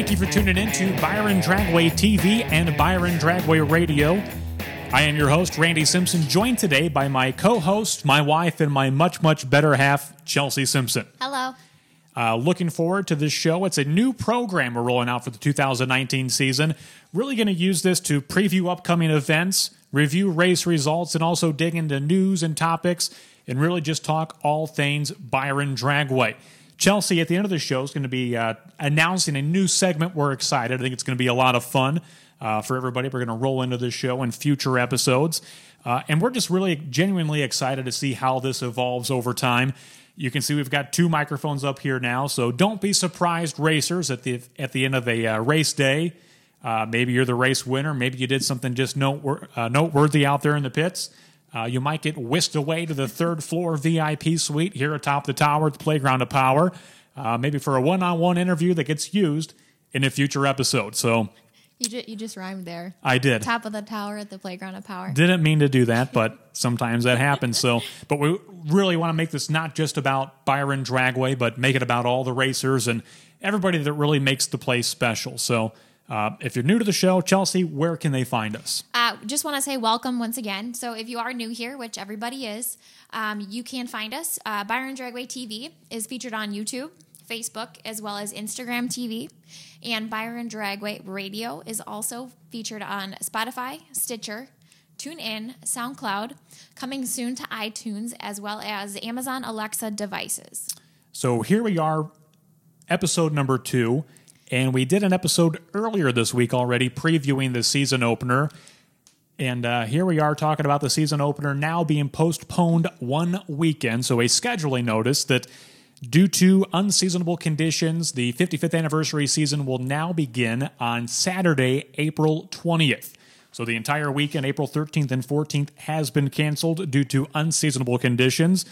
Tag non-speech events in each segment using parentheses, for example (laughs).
Thank you for tuning in to Byron Dragway TV and Byron Dragway Radio. I am your host, Randy Simpson, joined today by my co host, my wife, and my much, much better half, Chelsea Simpson. Hello. Uh, looking forward to this show. It's a new program we're rolling out for the 2019 season. Really going to use this to preview upcoming events, review race results, and also dig into news and topics, and really just talk all things Byron Dragway. Chelsea, at the end of the show, is going to be uh, announcing a new segment. We're excited. I think it's going to be a lot of fun uh, for everybody. We're going to roll into this show in future episodes. Uh, and we're just really genuinely excited to see how this evolves over time. You can see we've got two microphones up here now, so don't be surprised, racers, at the at the end of a uh, race day. Uh, maybe you're the race winner. Maybe you did something just uh, noteworthy out there in the pits. Uh, you might get whisked away to the third floor VIP suite here atop the tower at the Playground of Power, uh, maybe for a one on one interview that gets used in a future episode. So You, ju- you just rhymed there. I did. Top of the tower at the playground of power. Didn't mean to do that, (laughs) but sometimes that happens. So, but we really want to make this not just about Byron Dragway, but make it about all the racers and everybody that really makes the place special. So, uh, if you're new to the show, Chelsea, where can they find us? Uh, just want to say welcome once again. So if you are new here, which everybody is, um, you can find us. Uh, Byron Dragway TV is featured on YouTube, Facebook, as well as Instagram TV. And Byron Dragway Radio is also featured on Spotify, Stitcher, TuneIn, SoundCloud, coming soon to iTunes, as well as Amazon Alexa devices. So here we are, episode number two, and we did an episode earlier this week already previewing the season opener. And uh, here we are talking about the season opener now being postponed one weekend. So, a scheduling notice that due to unseasonable conditions, the 55th anniversary season will now begin on Saturday, April 20th. So, the entire weekend, April 13th and 14th, has been canceled due to unseasonable conditions.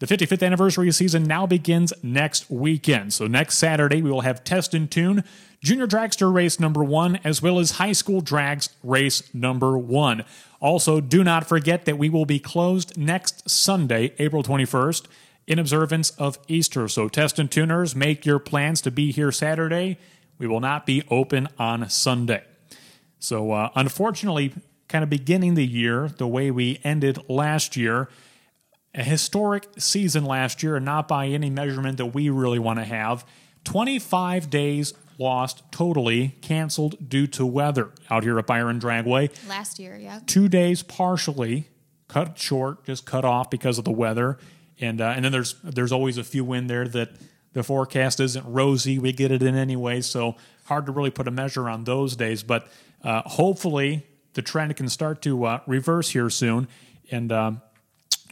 The 55th anniversary season now begins next weekend. So, next Saturday, we will have Test and Tune, Junior Dragster Race number one, as well as High School Drags Race number one. Also, do not forget that we will be closed next Sunday, April 21st, in observance of Easter. So, Test and Tuners, make your plans to be here Saturday. We will not be open on Sunday. So, uh, unfortunately, kind of beginning the year the way we ended last year, a historic season last year, and not by any measurement that we really want to have. 25 days lost totally, canceled due to weather out here at Byron Dragway. Last year, yeah. Two days partially cut short, just cut off because of the weather, and uh, and then there's there's always a few in there that the forecast isn't rosy. We get it in anyway, so hard to really put a measure on those days. But uh, hopefully the trend can start to uh, reverse here soon, and um,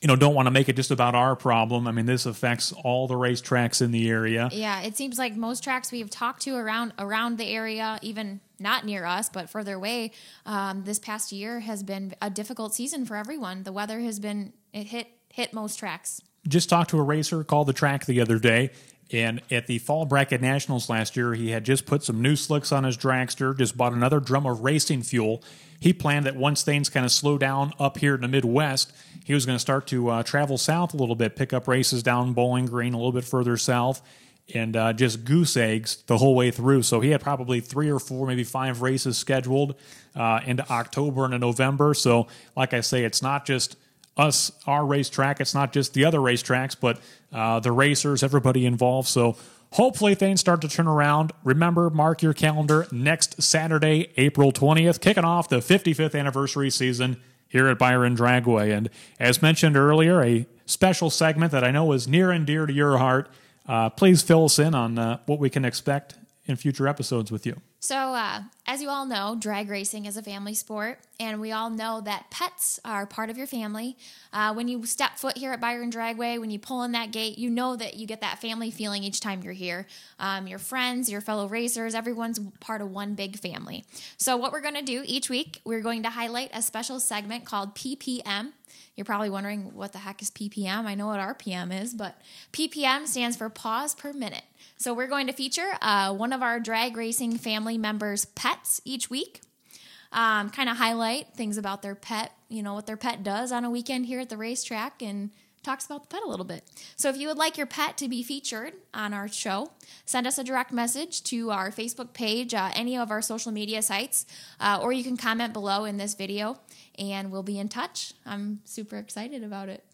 you know don't want to make it just about our problem. I mean, this affects all the racetracks in the area. Yeah, it seems like most tracks we've talked to around around the area, even not near us but further away, um, this past year has been a difficult season for everyone. The weather has been it hit hit most tracks. just talked to a racer called the track the other day and at the fall bracket nationals last year he had just put some new slicks on his dragster just bought another drum of racing fuel. He planned that once things kind of slow down up here in the midwest he was going to start to uh, travel south a little bit pick up races down bowling green a little bit further south and uh, just goose eggs the whole way through. So he had probably three or four maybe five races scheduled uh, into october and into november. So like i say it's not just us, our racetrack. It's not just the other racetracks, but uh, the racers, everybody involved. So hopefully things start to turn around. Remember, mark your calendar next Saturday, April 20th, kicking off the 55th anniversary season here at Byron Dragway. And as mentioned earlier, a special segment that I know is near and dear to your heart. Uh, please fill us in on uh, what we can expect in future episodes with you. So, uh, as you all know, drag racing is a family sport, and we all know that pets are part of your family. Uh, when you step foot here at Byron Dragway, when you pull in that gate, you know that you get that family feeling each time you're here. Um, your friends, your fellow racers, everyone's part of one big family. So, what we're going to do each week, we're going to highlight a special segment called PPM. You're probably wondering what the heck is PPM? I know what RPM is, but PPM stands for paws per minute. So we're going to feature uh, one of our drag racing family members' pets each week. Um, kind of highlight things about their pet, you know, what their pet does on a weekend here at the racetrack, and talks about the pet a little bit. So if you would like your pet to be featured on our show, send us a direct message to our Facebook page, uh, any of our social media sites, uh, or you can comment below in this video and we'll be in touch. I'm super excited about it.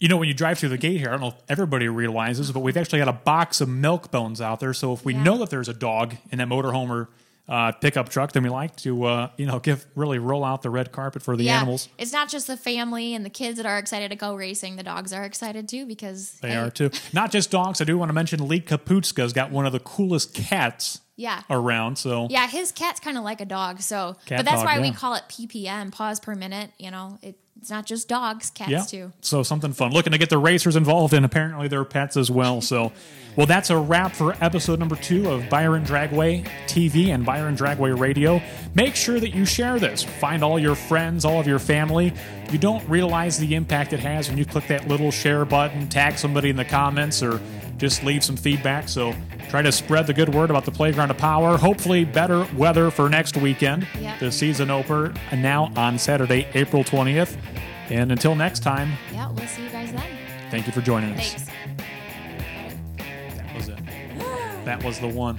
You know, when you drive through the gate here, I don't know if everybody realizes, but we've actually got a box of milk bones out there. So if we Yeah. know that there's a dog in that motorhome or uh, pickup truck, then we like to, uh, you know, give really roll out the red carpet for the animals. It's not just the family and the kids that are excited to go racing. The dogs are excited too because They hey, are too. Not just dogs. I do want to mention Lee Kaputska's got one of the coolest cats Yeah. around. So Yeah, his cat's kind of like a dog. So, Cat but that's dog, why we call it PPM, paws per minute. You know, it, it's not just dogs, cats yeah, too. so something fun. Looking to get the racers involved and apparently their pets as well. So, well, that's a wrap for episode number two of Byron Dragway TV and Byron Dragway Radio. Make sure that you share this. Find all your friends, all of your family. You don't realize the impact it has when you click that little share button, tag somebody in the comments, or just leave some feedback. So try to spread the good word about the Playground of Power. Hopefully, better weather for next weekend. Yep. The season opener and now on Saturday, April 20th. And until next time, Yeah, we'll see you guys then. thank you for joining us. Thanks. That was it. That was the one.